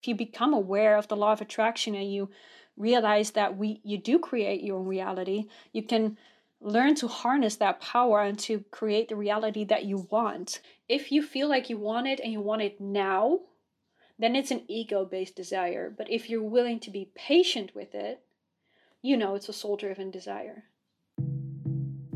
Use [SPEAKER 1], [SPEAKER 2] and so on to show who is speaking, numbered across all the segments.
[SPEAKER 1] if you become aware of the law of attraction and you realize that we you do create your own reality, you can learn to harness that power and to create the reality that you want. If you feel like you want it and you want it now, then it's an ego based desire. But if you're willing to be patient with it, you know it's a soul driven desire.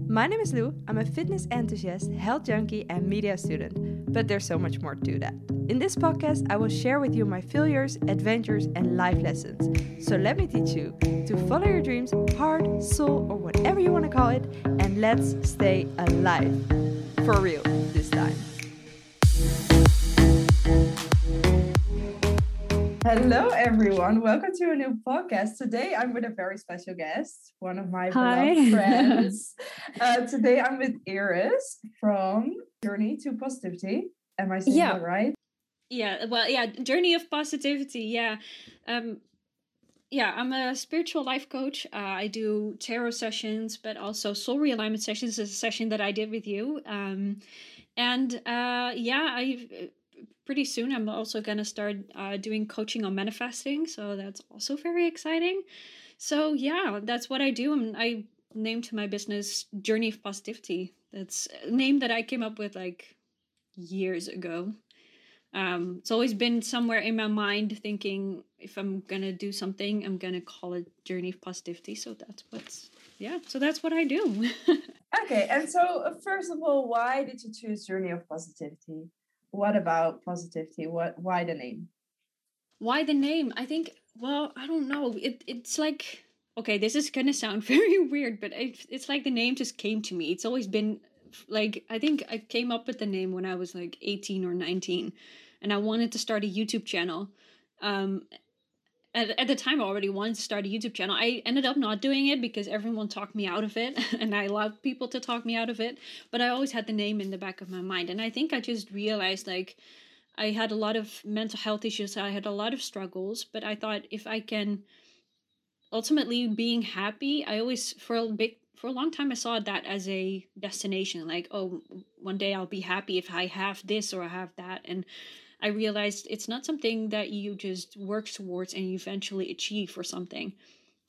[SPEAKER 2] My name is Lou. I'm a fitness enthusiast, health junkie, and media student. But there's so much more to that. In this podcast, I will share with you my failures, adventures, and life lessons. So let me teach you to follow your dreams, heart, soul, or whatever you want to call it, and let's stay alive. For real, this time. Hello, everyone. Welcome to a new podcast. Today, I'm with a very special guest, one of my Hi. beloved friends. uh, today, I'm with Iris from Journey to Positivity. Am I saying yeah. that right?
[SPEAKER 1] Yeah. Well, yeah. Journey of Positivity. Yeah. Um, yeah, I'm a spiritual life coach. Uh, I do tarot sessions, but also soul realignment sessions. Is a session that I did with you. Um, and uh, yeah, I pretty soon i'm also going to start uh, doing coaching on manifesting so that's also very exciting. So yeah that's what i do. I'm, i named my business journey of positivity. That's a name that i came up with like years ago. Um, it's always been somewhere in my mind thinking if i'm gonna do something i'm gonna call it journey of positivity. So that's what's yeah so that's what i do.
[SPEAKER 2] Okay and so uh, first of all why did you choose journey of positivity what about positivity? What why the name?
[SPEAKER 1] Why the name? I think well, I don't know. It it's like okay, this is gonna sound very weird, but it, it's like the name just came to me. It's always been like I think I came up with the name when I was like 18 or 19 and I wanted to start a YouTube channel. Um at, at the time I already wanted to start a YouTube channel. I ended up not doing it because everyone talked me out of it and I love people to talk me out of it, but I always had the name in the back of my mind and I think I just realized like I had a lot of mental health issues, I had a lot of struggles, but I thought if I can ultimately being happy, I always for a big for a long time I saw that as a destination like oh one day I'll be happy if I have this or I have that and I realized it's not something that you just work towards and you eventually achieve for something.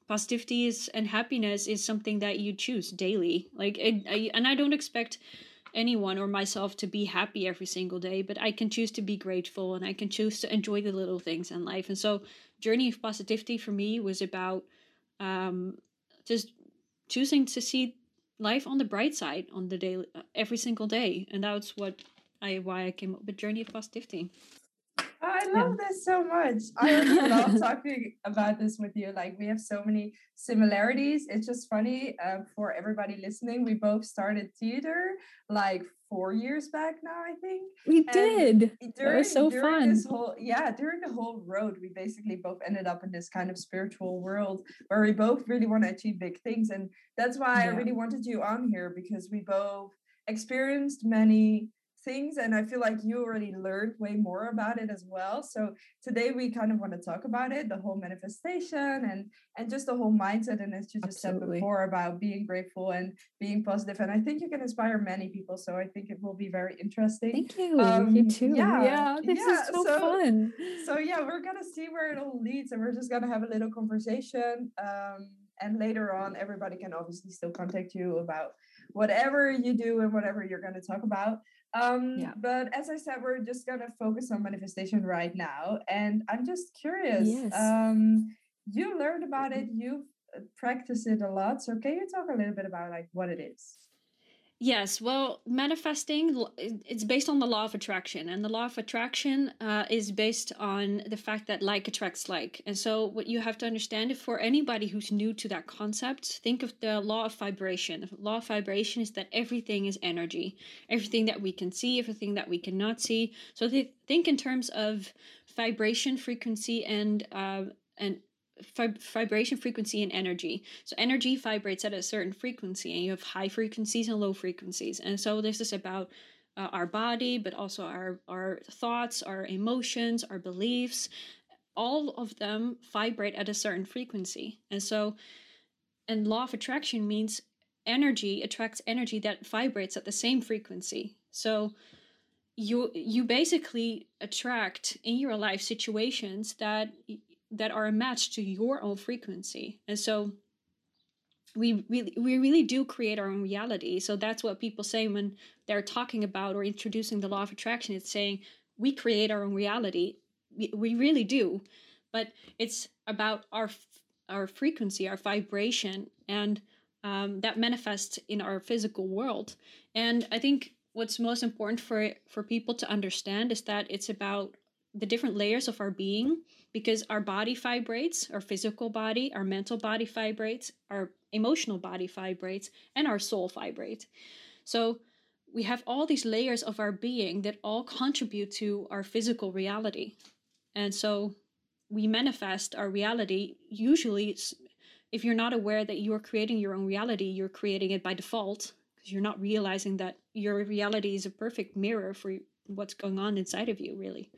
[SPEAKER 1] Positivity is and happiness is something that you choose daily. Like, it, I, and I don't expect anyone or myself to be happy every single day, but I can choose to be grateful and I can choose to enjoy the little things in life. And so, journey of positivity for me was about um, just choosing to see life on the bright side on the daily every single day, and that's what I why I came up with Journey of Positivity.
[SPEAKER 2] I love yeah. this so much. I love talking about this with you. Like we have so many similarities. It's just funny uh, for everybody listening. We both started theater like four years back now. I think
[SPEAKER 1] we and did. During, was so fun.
[SPEAKER 2] This whole yeah, during the whole road, we basically both ended up in this kind of spiritual world where we both really want to achieve big things, and that's why yeah. I really wanted you on here because we both experienced many things and i feel like you already learned way more about it as well. So today we kind of want to talk about it the whole manifestation and and just the whole mindset and as you just Absolutely. said before about being grateful and being positive and i think you can inspire many people so i think it will be very interesting.
[SPEAKER 1] Thank you. Um, you too. yeah, yeah this yeah, is so, so, fun.
[SPEAKER 2] so yeah we're gonna see where it all leads and we're just gonna have a little conversation um, and later on everybody can obviously still contact you about whatever you do and whatever you're going to talk about um, yeah. But as I said, we're just going to focus on manifestation right now. And I'm just curious. Yes. Um, you learned about it, you've uh, practiced it a lot. So can you talk a little bit about like what it is?
[SPEAKER 1] Yes, well, manifesting it's based on the law of attraction, and the law of attraction uh, is based on the fact that like attracts like. And so, what you have to understand, if for anybody who's new to that concept, think of the law of vibration. The law of vibration is that everything is energy, everything that we can see, everything that we cannot see. So, think in terms of vibration, frequency, and uh, and vib- vibration frequency and energy. So energy vibrates at a certain frequency and you have high frequencies and low frequencies. And so this is about uh, our body but also our our thoughts our emotions our beliefs. All of them vibrate at a certain frequency. And so and law of attraction means energy attracts energy that vibrates at the same frequency. So you you basically attract in your life situations that that are a match to your own frequency. And so we really we really do create our own reality. So that's what people say when they're talking about or introducing the law of attraction. It's saying we create our own reality. We, we really do. But it's about our our frequency our vibration and um, that manifests in our physical world. And i think what's most important for for people to understand is that it's about the different layers of our being because our body vibrates our physical body our mental body vibrates our emotional body vibrates and our soul vibrates so we have all these layers of our being that all contribute to our physical reality and so we manifest our reality usually if you're not aware that you're creating your own reality you're creating it by default because you're not realizing that your reality is a perfect mirror for what's going on inside of you, really.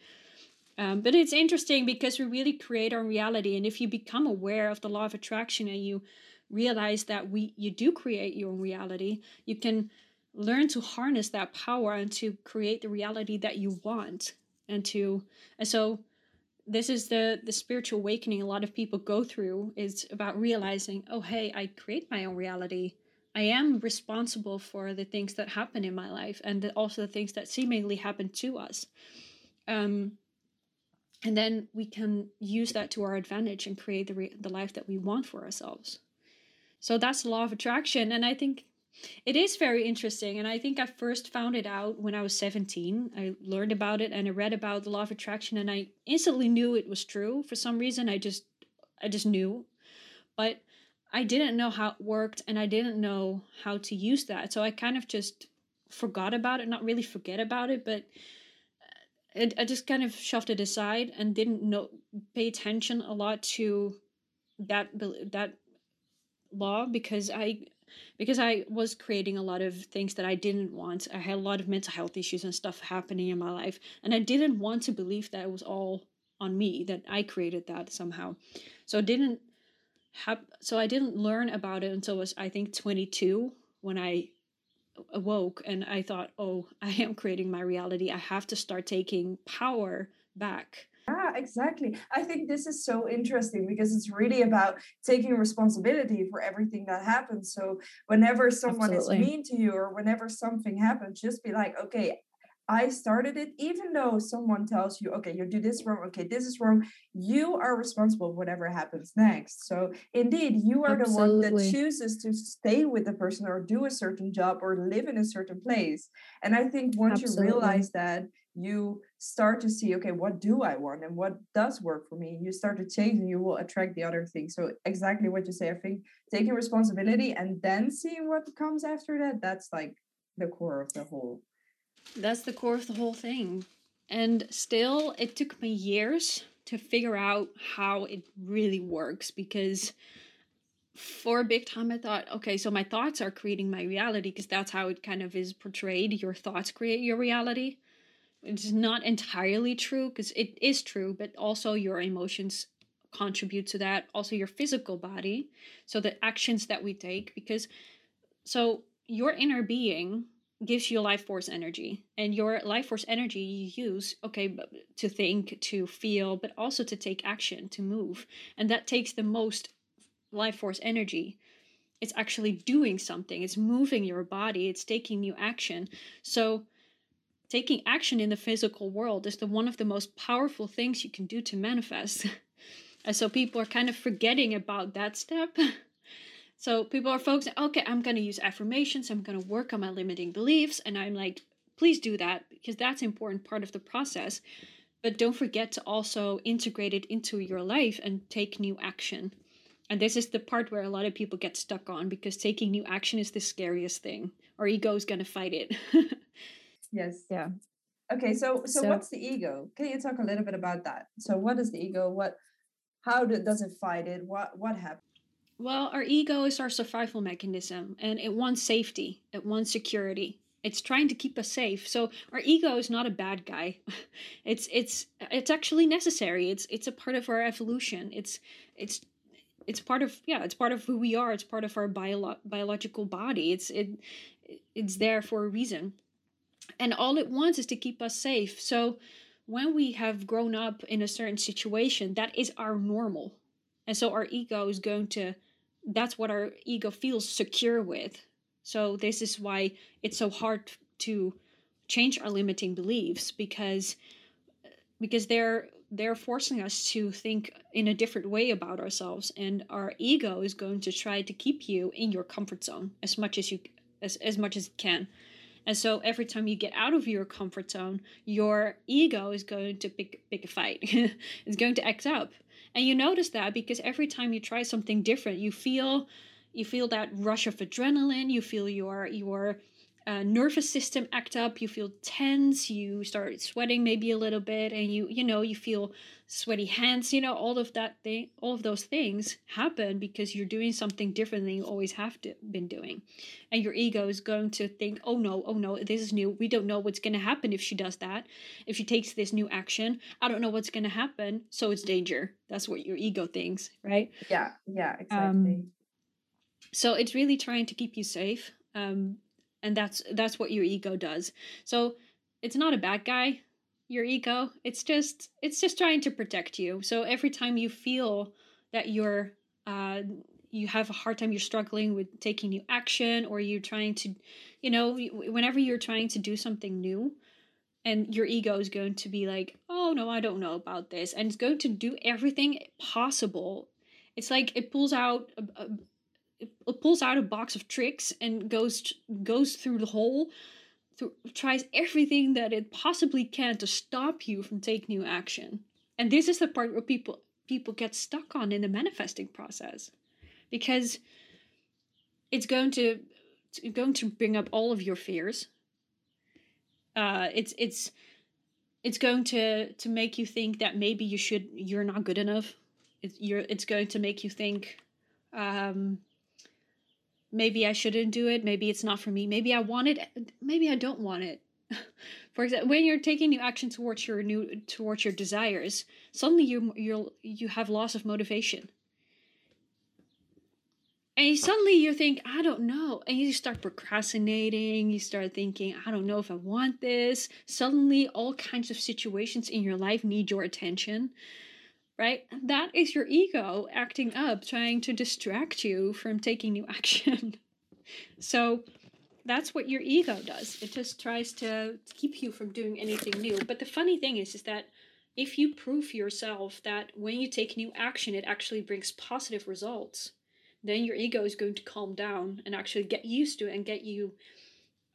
[SPEAKER 1] Um, but it's interesting because we really create our reality, and if you become aware of the law of attraction and you realize that we you do create your own reality, you can learn to harness that power and to create the reality that you want, and to and so this is the the spiritual awakening a lot of people go through is about realizing oh hey i create my own reality I am responsible for the things that happen in my life and the, also the things that seemingly happen to us. Um, and then we can use that to our advantage and create the, re- the life that we want for ourselves. So that's the law of attraction. And I think it is very interesting. And I think I first found it out when I was 17. I learned about it and I read about the law of attraction and I instantly knew it was true. For some reason, I just I just knew. But I didn't know how it worked and I didn't know how to use that. So I kind of just forgot about it, not really forget about it, but it, I just kind of shoved it aside and didn't know pay attention a lot to that that law because I because I was creating a lot of things that I didn't want. I had a lot of mental health issues and stuff happening in my life and I didn't want to believe that it was all on me that I created that somehow. So I didn't have so I didn't learn about it until I was I think 22 when I awoke and I thought, "Oh, I am creating my reality. I have to start taking power back."
[SPEAKER 2] Yeah, exactly. I think this is so interesting because it's really about taking responsibility for everything that happens. So whenever someone Absolutely. is mean to you or whenever something happens, just be like, okay, I started it, even though someone tells you, okay, you do this wrong, okay, this is wrong, you are responsible for whatever happens next. So, indeed, you are Absolutely. the one that chooses to stay with the person or do a certain job or live in a certain place. And I think once Absolutely. you realize that, you start to see, okay, what do I want and what does work for me? You start to change and you will attract the other things. So, exactly what you say, I think taking responsibility and then seeing what comes after that, that's like the core of the whole
[SPEAKER 1] that's the core of the whole thing. And still, it took me years to figure out how it really works because for a big time I thought, okay, so my thoughts are creating my reality because that's how it kind of is portrayed. Your thoughts create your reality. It's not entirely true because it is true, but also your emotions contribute to that. Also, your physical body. So, the actions that we take, because so your inner being gives you life force energy and your life force energy you use okay to think to feel but also to take action to move and that takes the most life force energy. It's actually doing something it's moving your body it's taking new action. So taking action in the physical world is the one of the most powerful things you can do to manifest. And so people are kind of forgetting about that step So people are focusing, okay, I'm going to use affirmations, I'm going to work on my limiting beliefs. And I'm like, please do that because that's an important part of the process. But don't forget to also integrate it into your life and take new action. And this is the part where a lot of people get stuck on because taking new action is the scariest thing. Our ego is going to fight it.
[SPEAKER 2] yes. Yeah. Okay, so, so, so what's the ego? Can you talk a little bit about that? So what is the ego? What how do, does it fight it? What what happens?
[SPEAKER 1] Well, our ego is our survival mechanism and it wants safety, it wants security. It's trying to keep us safe. So our ego is not a bad guy. It's it's it's actually necessary. It's it's a part of our evolution. It's it's it's part of yeah, it's part of who we are. It's part of our bio- biological body. It's it it's there for a reason. and all it wants is to keep us safe so when we have grown up in a certain situation that is our normal and so our ego is going to that's what our ego feels secure with. So this is why it's so hard to change our limiting beliefs because because they're they're forcing us to think in a different way about ourselves and our ego is going to try to keep you in your comfort zone as much as you as, as much as it can. And so every time you get out of your comfort zone your ego is going to pick pick a fight. It's going to act up and you notice that because every time you try something different you feel you feel that rush of adrenaline you feel your your uh, nervous system act up you feel tense you start sweating maybe a little bit and you you know you feel sweaty hands you know all of that thing all of those things happen because you're doing something different than you always have to, been doing. And your ego is going to think oh no oh no this is new. We don't know what's going to happen if she does that. If she takes this new action i don't know what's going to happen. So it's danger. That's what your ego thinks right?
[SPEAKER 2] Yeah yeah exactly. um,
[SPEAKER 1] so it's really trying to keep you safe um, and that's that's what your ego does. So it's not a bad guy your ego. It's just it's just trying to protect you. So every time you feel that you're uh you have a hard time you're struggling with taking new action or you're trying to you know whenever you're trying to do something new and your ego is going to be like oh no i don't know about this. And it's going to do everything possible. It's like it pulls out a, a, pulls out a box of tricks and goes goes through the hole through, tries everything that it possibly can to stop you from taking new action. And this is the part where people people get stuck on in the manifesting process. Because it's going to it's going to bring up all of your fears. Uh it's it's it's going to to make you think that maybe you should you're not good enough. It's you're it's going to make you think um maybe I shouldn't do it. Maybe it's not for me. Maybe I want it. Maybe I don't want it. for example, when you're taking new action towards your new towards your desires, suddenly you you you have loss of motivation. And suddenly you think, I don't know. And you start procrastinating. You start thinking, I don't know if I want this. Suddenly, all kinds of situations in your life need your attention right? That is your ego acting up, trying to distract you from taking new action. so that's what your ego does. It just tries to keep you from doing anything new. But the funny thing is, is that if you prove yourself that when you take new action, it actually brings positive results, then your ego is going to calm down and actually get used to it and get you,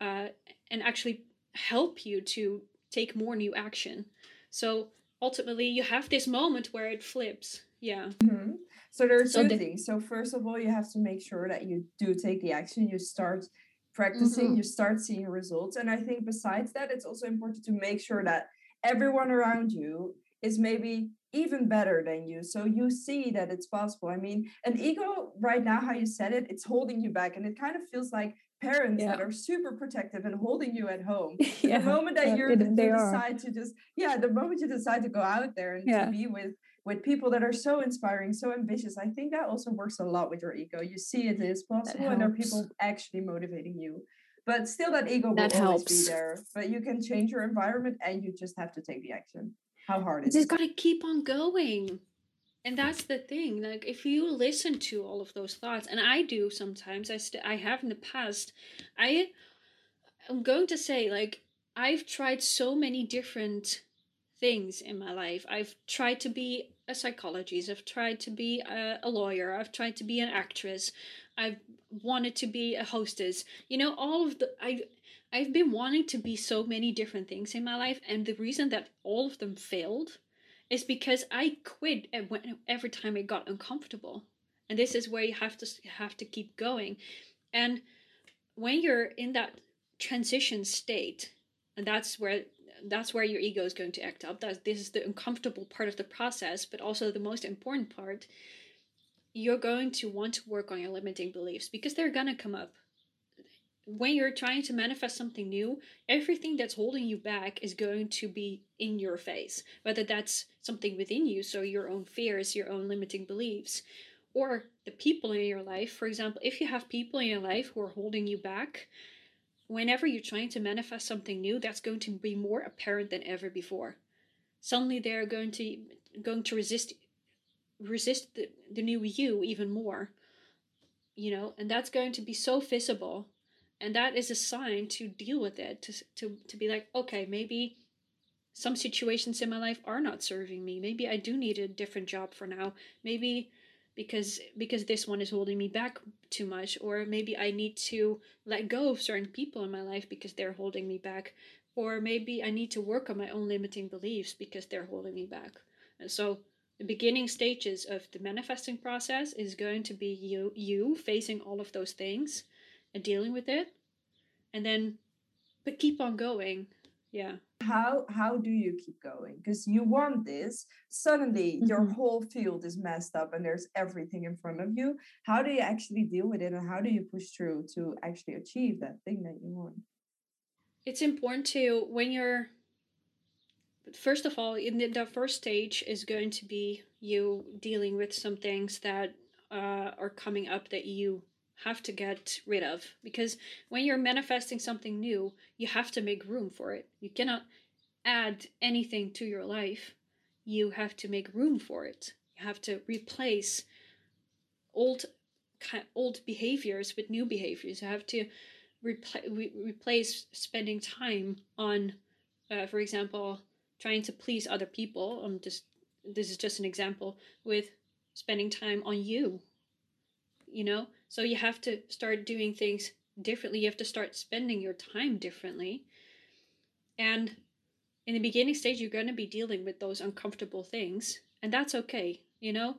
[SPEAKER 1] uh, and actually help you to take more new action. So ultimately you have this moment where it flips. Yeah.
[SPEAKER 2] Mm-hmm. so there are two so the- things. So first of all you have to make sure that you do take the action. You start practicing. Mm-hmm. you start seeing results. And i think besides that it's also important to make sure that everyone around you is maybe even better than you so you see that it's possible i mean an ego right now how you said it it's holding you back and it kind of feels like parents yeah. that are super protective and holding you at home. yeah. The moment that you're, it, you decide to just yeah, the moment you decide to go out there and yeah. to be with with people that are so inspiring, so ambitious, I think that also works a lot with your ego. You see it is possible, and there are people actually motivating you. But still, that ego will that always helps. be there. But you can change your environment, and you just have to take the action. How hard is
[SPEAKER 1] it? Just got to keep on going. And that's the thing like if you listen to all of those thoughts and i do sometimes i st- i have in the past i i'm going to say like i've tried so many different things in my life. I've tried to be a psychologist i've tried to be a, a lawyer i've tried to be an actress i've wanted to be a hostess. You know all of the i I've been wanting to be so many different things in my life, and the reason that all of them failed is because I quit every time it got uncomfortable. And this is where you have to have to keep going. And when you're in that transition state, and that's where that's where your ego is going to act up. That this is the uncomfortable part of the process, but also the most important part. You're going to want to work on your limiting beliefs because they're gonna come up when you're trying to manifest something new, everything that's holding you back is going to be in your face. Whether that's something within you, so your own fears, your own limiting beliefs, or the people in your life. For example, if you have people in your life who are holding you back, whenever you're trying to manifest something new, that's going to be more apparent than ever before. Suddenly they're going to going to resist resist the, the new you even more. You know, and that's going to be so visible. And that is a sign to deal with it, to to to be like, okay, maybe some situations in my life are not serving me. Maybe I do need a different job for now. Maybe because because this one is holding me back too much or maybe I need to let go of certain people in my life because they're holding me back or maybe I need to work on my own limiting beliefs because they're holding me back. And so the beginning stages of the manifesting process is going to be you you facing all of those things and dealing with it. And then but keep on going. Yeah.
[SPEAKER 2] How how do you keep going? Because you want this. Suddenly mm-hmm. your whole field is messed up and there's everything in front of you. How do you actually deal with it and how do you push through to actually achieve that thing that you want?
[SPEAKER 1] It's important to when you're first of all in the, the first stage is going to be you dealing with some things that uh, are coming up that you have to get rid of because when you're manifesting something new, you have to make room for it. You cannot add anything to your life. You have to make room for it. You have to replace old old behaviors with new behaviors. You have to repl- re- replace spending time on, uh, for example, trying to please other people. I'm just this is just an example with spending time on you. You know, so you have to start doing things differently. You have to start spending your time differently. And in the beginning stage, you're going to be dealing with those uncomfortable things, and that's okay, you know?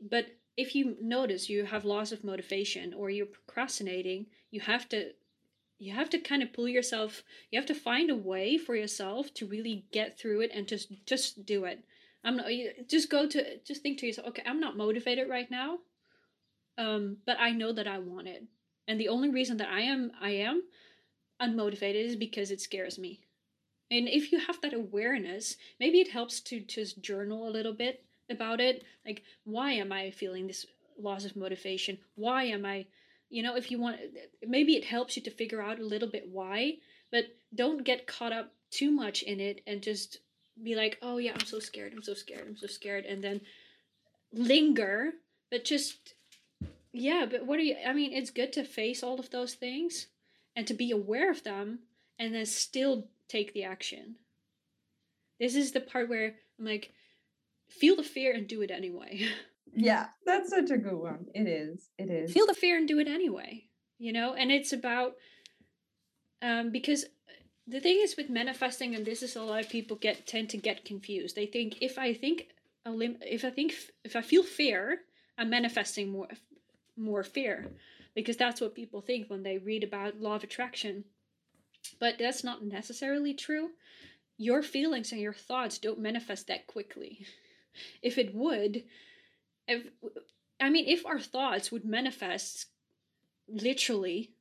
[SPEAKER 1] But if you notice you have loss of motivation or you're procrastinating, you have to you have to kind of pull yourself you have to find a way for yourself to really get through it and just just do it i'm not just go to just think to yourself okay i'm not motivated right now um, but I know that I want it. And the only reason that I am I am unmotivated is because it scares me. And if you have that awareness, maybe it helps to just journal a little bit about it. Like, why am I feeling this loss of motivation? Why am I, you know, if you want, maybe it helps you to figure out a little bit why, but don't get caught up too much in it and just be like, oh yeah, I'm so scared, I'm so scared, I'm so scared, and then linger, but just yeah, but what are you? I mean, it's good to face all of those things and to be aware of them and then still take the action. This is the part where I'm like, feel the fear and do it anyway.
[SPEAKER 2] Yeah, that's such a good one. It is. It is.
[SPEAKER 1] Feel the fear and do it anyway. You know, and it's about um because the thing is with manifesting and this is a lot of people get tend to get confused. They think if I think a lim- if I think if I feel fear, I'm manifesting more more fear because that's what people think when they read about law of attraction. But that's not necessarily true. Your feelings and your thoughts don't manifest that quickly. If it would, if I mean, if our thoughts would manifest literally,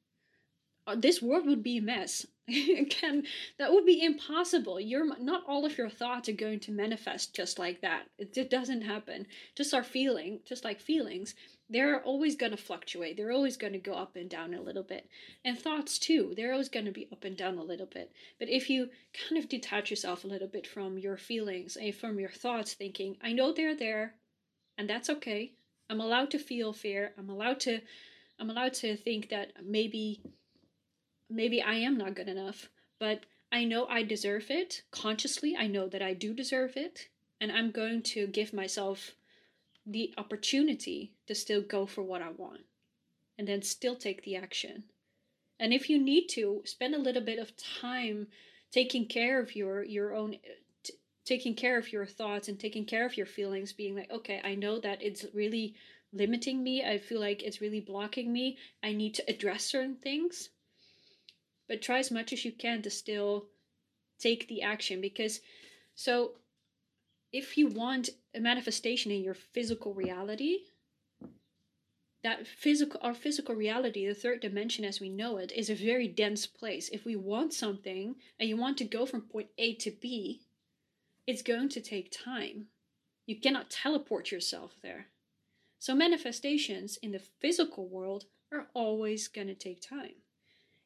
[SPEAKER 1] uh, this world would be a mess. Again, that would be impossible. You're not all of your thoughts are going to manifest just like that. It, it doesn't happen. Just our feeling, just like feelings, they're always going to fluctuate. They're always going to go up and down a little bit. And thoughts too, they're always going to be up and down a little bit. But if you kind of detach yourself a little bit from your feelings and from your thoughts, thinking, I know they're there, and that's okay. I'm allowed to feel fear. I'm allowed to I'm allowed to think that maybe maybe I am not good enough, but I know I deserve it. Consciously, I know that I do deserve it, and I'm going to give myself the opportunity to still go for what I want and then still take the action. And if you need to, spend a little bit of time taking care of your your own t- taking care of your thoughts and taking care of your feelings being like, okay, I know that it's really limiting me. I feel like it's really blocking me. I need to address certain things. But try as much as you can to still take the action because so if you want a manifestation in your physical reality, that physical our physical reality, the third dimension as we know it, is a very dense place. If we want something and you want to go from point A to B, it's going to take time. You cannot teleport yourself there. So manifestations in the physical world are always going to take time.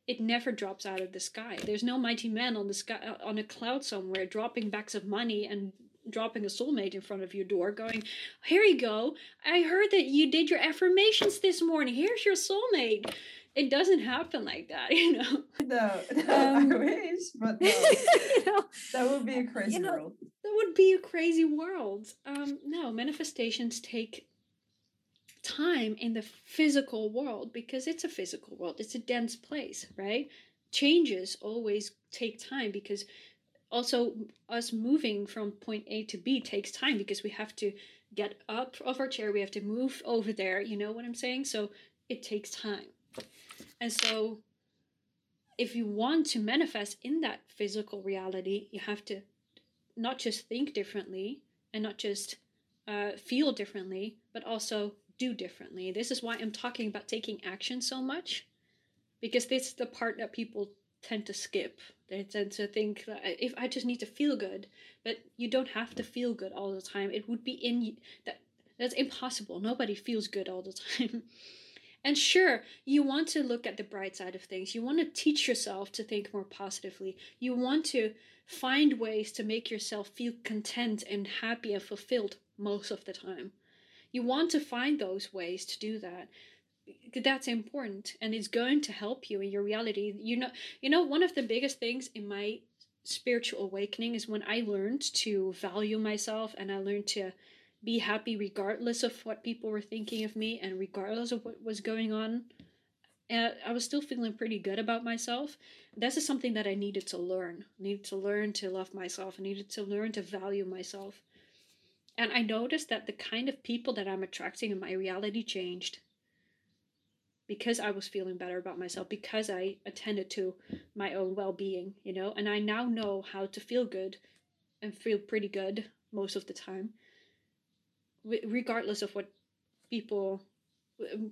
[SPEAKER 1] it never drops out of the sky. There's no mighty man on the sky uh, on a cloud somewhere dropping bags of money and dropping a soulmate in front of your door going, "Here you go. I heard that you did your affirmations this morning. Here's your soulmate." It doesn't happen like that, you know.
[SPEAKER 2] No, no um, I wish, but no. you know, that would be a crazy you know, world.
[SPEAKER 1] That would be a crazy world. Um, no, manifestations take time in the physical world because it's a physical world. It's a dense place, right? Changes always take time because also us moving from point A to B takes time because we have to get up off our chair, we have to move over there, you know what I'm saying? So it takes time. And so if you want to manifest in that physical reality, you have to not just think differently and not just uh, feel differently, but also do differently. This is why I'm talking about taking action so much, because this is the part that people tend to skip. They tend to think that if I just need to feel good, but you don't have to feel good all the time. It would be in that that's impossible. Nobody feels good all the time. and sure, you want to look at the bright side of things. You want to teach yourself to think more positively. You want to find ways to make yourself feel content and happy and fulfilled most of the time. You want to find those ways to do that. That's important and it's going to help you in your reality. You know, you know one of the biggest things in my spiritual awakening is when I learned to value myself and I learned to be happy regardless of what people were thinking of me and regardless of what was going on. And I was still feeling pretty good about myself. This is something that I needed to learn. I needed to learn to love myself. I needed to learn to value myself. And I noticed that the kind of people that I'm attracting in my reality changed because I was feeling better about myself, because I attended to my own well being, you know, and I now know how to feel good and feel pretty good most of the time, regardless of what people,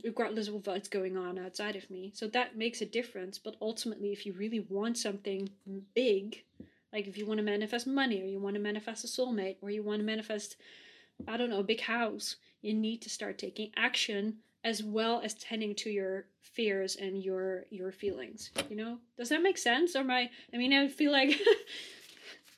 [SPEAKER 1] regardless of what's going on outside of me. So that makes a difference. But ultimately, if you really want something big, like if you want to manifest money or you want to manifest a soulmate or you want to manifest, I don't know, a big house, you need to start taking action as well as tending to your fears and your your feelings. You know, does that make sense? Or my, I mean, I feel like.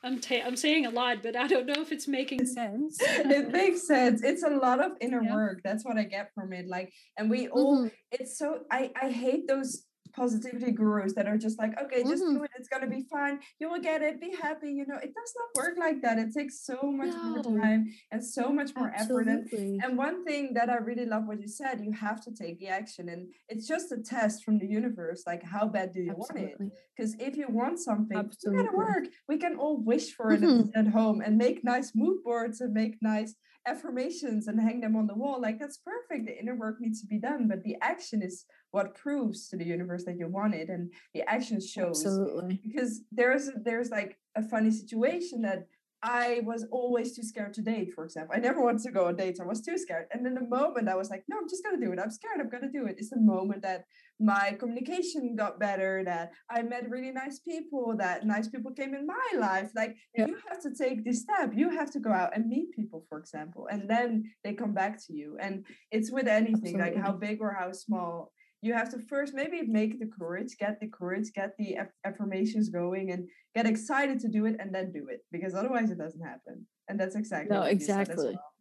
[SPEAKER 1] I'm ta- I'm saying a lot, but I don't know if it's making sense.
[SPEAKER 2] it makes sense. It's a lot of inner yeah. work. That's what I get from it. Like, and we all. Mm-hmm. It's so I I hate those positivity gurus that are just like, okay, just mm-hmm. do it. It's gonna be fine. You will get it. Be happy. You know, it does not work like that. It takes so much no. more time and so much more Absolutely. effort. And, and one thing that I really love what you said, you have to take the action, and it's just a test from the universe. Like, how bad do you Absolutely. want it? Because if you want something, Absolutely. you gotta work. We can all wish for it mm-hmm. at home and make nice mood boards and make nice affirmations and hang them on the wall. Like that's perfect. The inner work needs to be done, but the action is what proves to the universe that you want it, and the action shows.
[SPEAKER 1] Absolutely.
[SPEAKER 2] Because there's there's like a funny situation that I was always too scared to date, for example. I never wanted to go on dates. I was too scared. And in the moment I was like, no, I'm just gonna do it. I'm scared, I'm gonna do it. It's the moment that my communication got better, that I met really nice people, that nice people came in my life. Like yeah. you have to take this step. You have to go out and meet people, for example, and then they come back to you. And it's with anything, Absolutely. like how big or how small you have to first maybe make the courage, get the courage, get the affirmations going, and get excited to do it, and then do it because otherwise it doesn't happen. And that's exactly
[SPEAKER 1] no, exactly. Well.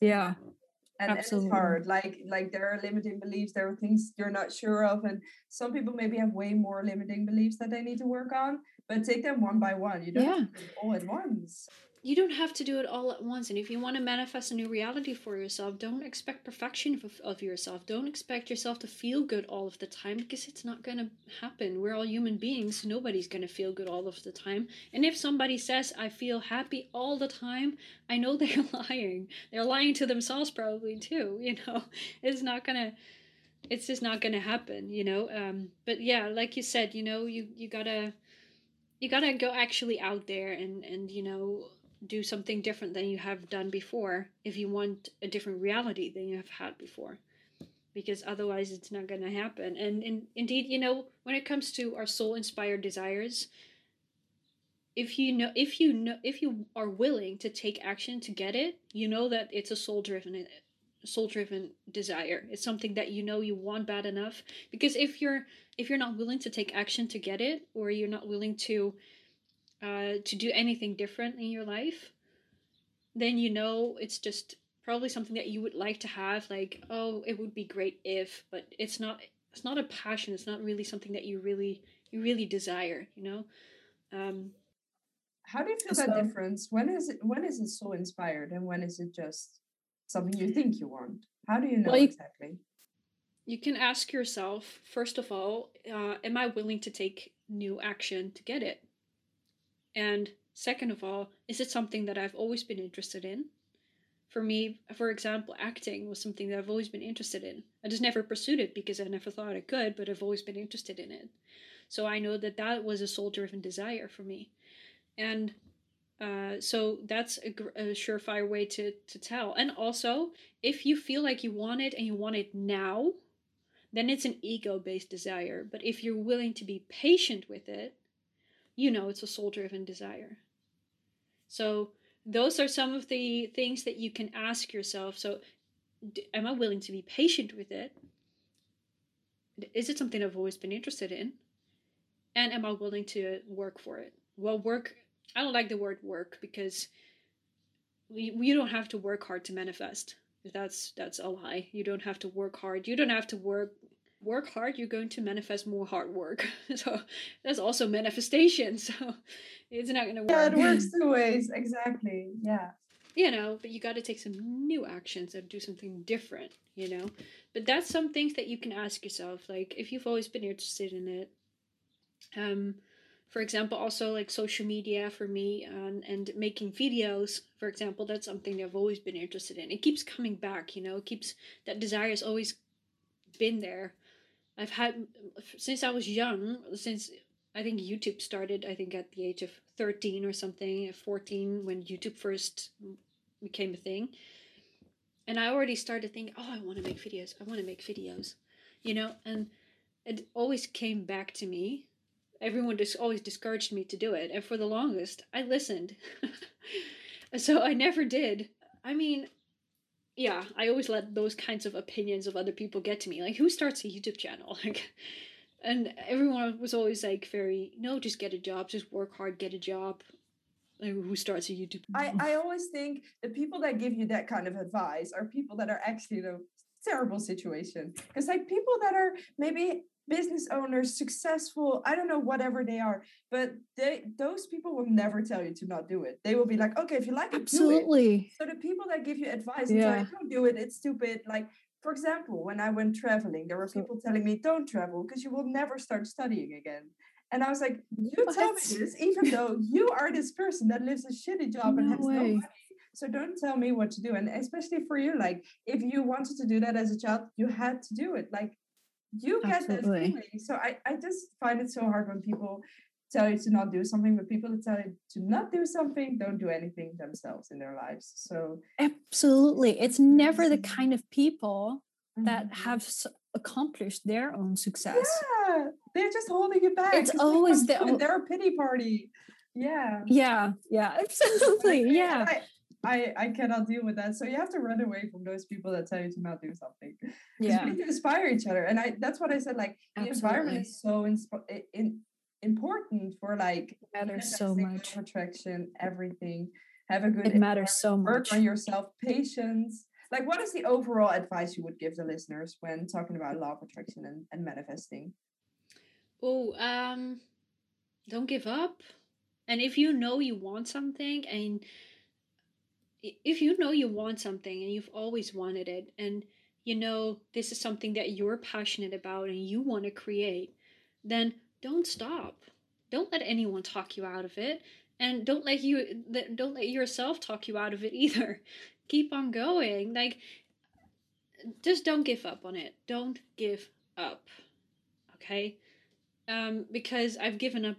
[SPEAKER 1] Yeah,
[SPEAKER 2] and, and, it's hard. Like like there are limiting beliefs, there are things you're not sure of, and some people maybe have way more limiting beliefs that they need to work on. But take them one by one. You don't yeah. all at once
[SPEAKER 1] you don't have to do it all at once. And if you want to manifest a new reality for yourself, don't expect perfection of, of yourself. Don't expect yourself to feel good all of the time because it's not going to happen. We're all human beings. Nobody's going to feel good all of the time. And if somebody says, I feel happy all the time, I know they're lying. They're lying to themselves, probably too. You know, it's not going to it's just not to happen you know um but yeah like you said you know you you gotta you gotta go actually out there and and you know do something different than you have done before if you want a different reality than you have had before. Because otherwise it's not going to happen. And, and indeed you know when it comes to our soul inspired desires if you know if you know if you are willing to take action to get it you know that it's a soul driven soul driven desire. It's something that you know you want bad enough. Because if you're if you're not willing to take action to get it or you're not willing to uh, to do anything different in your life then you know it's just probably something that you would like to have like oh it would be great if but it's not it's not a passion. It's not really something that you really you really desire you know? Um
[SPEAKER 2] how do you feel so, that difference? When is it when is it so inspired and when is it just something you think you want? How do you know well, you, exactly?
[SPEAKER 1] You can ask yourself first of all uh, am i willing to take new action to get it and second of all is it something that i've always been interested in for me for example acting was something that i've always been interested in i just never pursued it because i never thought i could but i've always been interested in it so i know that that was a soul driven desire for me and uh, so that's a, a, surefire way to, to tell. And also, if you feel like you want it and you want it now, then it's an ego based desire. But if you're willing to be patient with it, you know it's a soul driven desire. So, those are some of the things that you can ask yourself. So, am I willing to be patient with it? Is it something I've always been interested in? And am I willing to work for it? Well, work I don't like the word work because we, we don't have to work hard to manifest. That's that's a lie. You don't have to work hard. You don't have to work work hard. You're going to manifest more hard work. so that's also manifestation. So it's not going to work.
[SPEAKER 2] Yeah, it works two ways. Exactly. Yeah.
[SPEAKER 1] You know, but you got to take some new actions and do something different. You know, but that's some things that you can ask yourself. Like if you've always been interested in it, um, for example also like social media for me and, and making videos for example that's something i've always been interested in it keeps coming back you know it keeps that desire has always been there i've had since i was young since i think youtube started i think at the age of 13 or something 14 when youtube first became a thing. And i already started thinking oh i want to make videos i want to make videos you know? And it always came back to me. Everyone just always discouraged me to do it and for the longest i listened. So i never did. I mean yeah i always let those kinds of opinions of other people get to me like who starts a youtube channel? Like and everyone was always like very no just get a job just work hard get a job. Like, who starts a youtube
[SPEAKER 2] i i always think the people that give you that kind of advice are people that are actually a terrible situation because like people that are maybe business owners, successful, I don't know, whatever they are, but they those people will never tell you to not do it. They will be like, okay, if you like it,
[SPEAKER 3] absolutely.
[SPEAKER 2] So the people that give you advice yeah. don't do it, it's stupid. Like, for example, when I went traveling, there were people telling me, don't travel because you will never start studying again. And I was like, you what? tell me this, even though you are this person that lives a shitty job no and has way. no money. So don't tell me what to do. And especially for you, like if you wanted to do that as a child, you had to do it. Like you get Absolutely. that feeling. So I, I just find it so hard when people tell you to not do something, but people that tell you to not do something don't do anything themselves in their lives. So
[SPEAKER 3] absolutely, it's never the kind of people mm-hmm. that have accomplished their own success.
[SPEAKER 2] Yeah, they're just holding it back.
[SPEAKER 3] It's always
[SPEAKER 2] the they're a pity party. Yeah.
[SPEAKER 3] Yeah. Yeah. Absolutely. Yeah.
[SPEAKER 2] I, I I cannot deal with that. So you have to run away from those people that tell you to not do something. Yeah, we need to inspire each other, and I that's what I said. Like Absolutely. the environment is so insp- in, important for like
[SPEAKER 3] it matters so much
[SPEAKER 2] attraction, everything. Have a good.
[SPEAKER 3] It matters so much.
[SPEAKER 2] Work on yourself, patience. Like, what is the overall advice you would give the listeners when talking about law of attraction and, and manifesting?
[SPEAKER 1] Oh, um, don't give up. And if you know you want something and if you know you want something and you've always wanted it and you know this is something that you're passionate about and you want to create then don't stop. Don't let anyone talk you out of it and don't let you don't let yourself talk you out of it either. Keep on going. Like just don't give up on it. Don't give up okay? Um because i've given up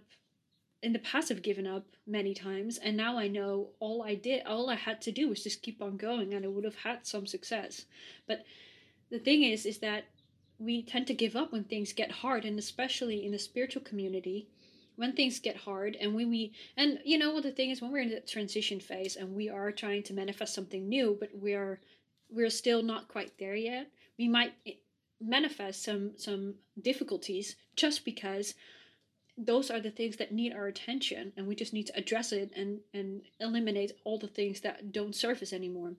[SPEAKER 1] in the past I've given up many times and now I know all I did all I had to do was just keep on going and I would have had some success. But the thing is is that we tend to give up when things get hard and especially in the spiritual community when things get hard and when we and you know what the thing is when we're in the transition phase and we are trying to manifest something new but we are we're still not quite there yet. We might manifest some some difficulties just because those are the things that need our attention and we just need to address it and and eliminate all the things that don't surface anymore.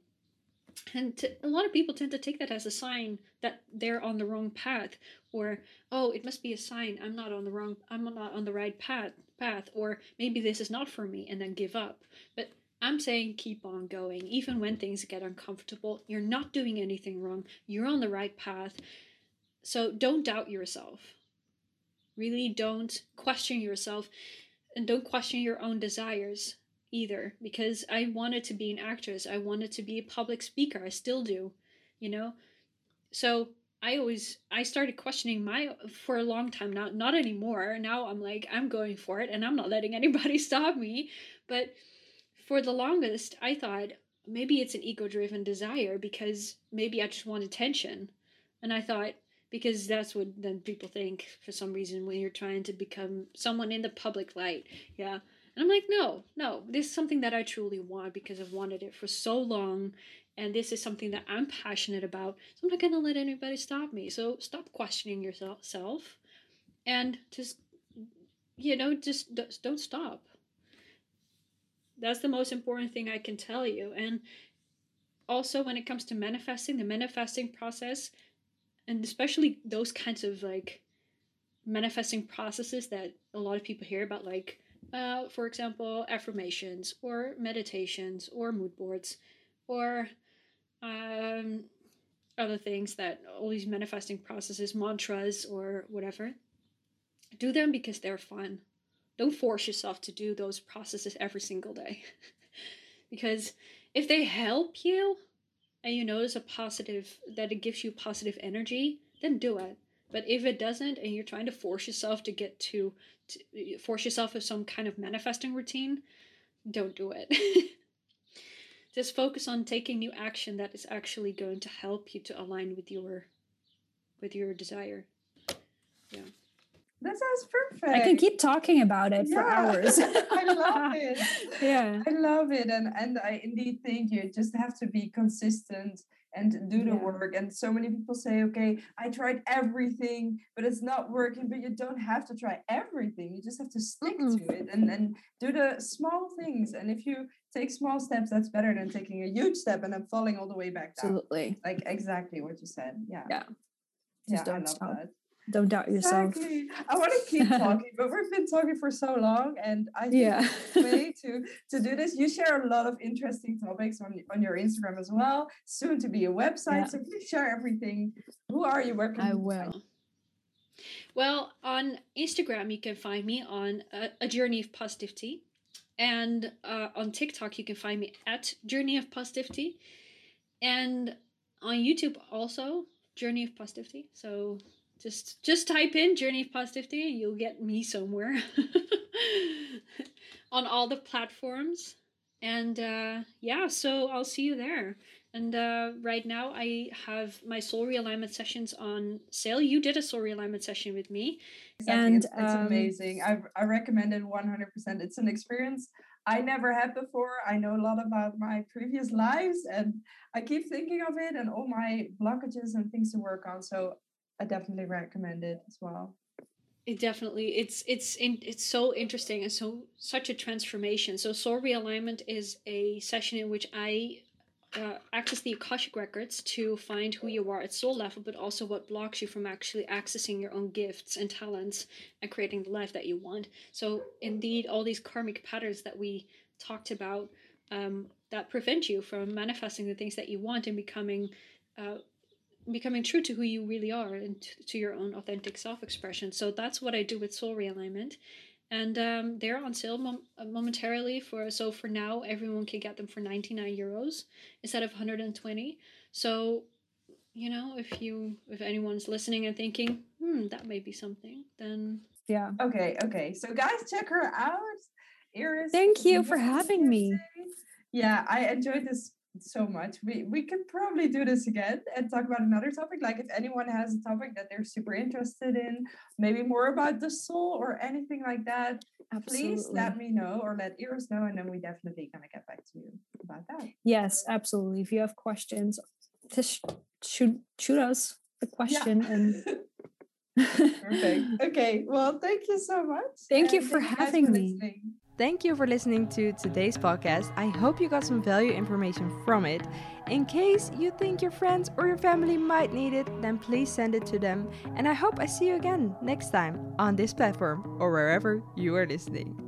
[SPEAKER 1] And to, a lot of people tend to take that as a sign that they're on the wrong path or oh it must be a sign i'm not on the wrong i'm not on the right path path or maybe this is not for me and then give up. But i'm saying keep on going. Even when things get uncomfortable you're not doing anything wrong. You're on the right path. So don't doubt yourself really don't question yourself and don't question your own desires either because I wanted to be an actress. I wanted to be a public speaker. I still do, you know? So I always I started questioning my for a long time now not anymore. Now I'm like I'm going for it and I'm not letting anybody stop me. But for the longest I thought maybe it's an ego-driven desire because maybe I just want attention. And I thought because that's what then people think for some reason when you're trying to become someone in the public light. Yeah. And I'm like, no, no, this is something that I truly want because I've wanted it for so long. And this is something that I'm passionate about. So I'm not going to let anybody stop me. So stop questioning yourself and just, you know, just don't stop. That's the most important thing I can tell you. And also, when it comes to manifesting, the manifesting process, and especially those kinds of like manifesting processes that a lot of people hear about, like uh, for example, affirmations or meditations or mood boards or um, other things that all these manifesting processes, mantras or whatever. Do them because they're fun. Don't force yourself to do those processes every single day. because if they help you and you notice a positive, that it gives you positive energy, then do it. But if it doesn't, and you're trying to force yourself to get to, to force yourself with some kind of manifesting routine, don't do it. Just focus on taking new action that is actually going to help you to align with your with your desire. Yeah.
[SPEAKER 2] That sounds perfect.
[SPEAKER 3] I can keep talking about it yeah. for hours.
[SPEAKER 2] I love it.
[SPEAKER 3] Yeah.
[SPEAKER 2] I love it. And and I indeed think you just have to be consistent and do the yeah. work. And so many people say, okay, I tried everything, but it's not working. But you don't have to try everything. You just have to stick mm-hmm. to it and, and do the small things. And if you take small steps, that's better than taking a huge step and then falling all the way back
[SPEAKER 3] down. Absolutely.
[SPEAKER 2] Like exactly what you said. Yeah.
[SPEAKER 3] Yeah.
[SPEAKER 2] Just yeah, I love stop. that.
[SPEAKER 3] Don't doubt yourself.
[SPEAKER 2] Exactly. I want to keep talking, but we've been talking for so long, and I think yeah. way to to do this. You share a lot of interesting topics on on your Instagram as well. Soon to be a website, yeah. so please share everything. Who are you? working?
[SPEAKER 3] I will.
[SPEAKER 1] Well, on Instagram, you can find me on a, a journey of positivity, and uh, on TikTok, you can find me at Journey of Positivity, and on YouTube also Journey of Positivity. So just just type in Journey of Positivity you'll get me somewhere on all the platforms. And uh, yeah, so I'll see you there. And uh, right now, I have my soul realignment sessions on sale. You did a soul realignment session with me,
[SPEAKER 2] exactly. and it's, it's um, amazing. I I recommend it one hundred percent. It's an experience I never had before. I know a lot about my previous lives, and I keep thinking of it and all my blockages and things to work on. So I definitely recommend it as well.
[SPEAKER 1] It definitely it's it's in, it's so interesting and so such a transformation. So soul realignment is a session in which I uh, access the Akashic records to find who you are at soul level, but also what blocks you from actually accessing your own gifts and talents and creating the life that you want. So indeed, all these karmic patterns that we talked about um, that prevent you from manifesting the things that you want and becoming uh, becoming true to who you really are and to your own authentic self-expression so that's what i do with soul realignment. And um, they're on sale mom- uh, momentarily for so for now everyone can get them for 99 euros instead of 120 so you know if you if anyone's listening and thinking hmm that may be something then
[SPEAKER 3] yeah.
[SPEAKER 2] Okay okay. So guys check her out. Iris
[SPEAKER 3] thank you for having me.
[SPEAKER 2] Yeah i enjoyed this so much. We we could probably do this again and talk about another topic. Like if anyone has a topic that they're super interested in, maybe more about the soul or anything like that, Absolutely. please let me know or let Iris know, and then we definitely gonna get back to you about that.
[SPEAKER 3] Yes, absolutely. If you have questions,
[SPEAKER 1] just shoot shoot us the question yeah. and
[SPEAKER 4] Perfect. Okay. Well, thank you so much.
[SPEAKER 1] Thank you for having me.
[SPEAKER 2] Listening. Thank you for listening to today's podcast. I hope you got some value information from it. In case you think your friends or your family might need it, then please send it to them. And I hope I see you again next time on this platform or wherever you are listening.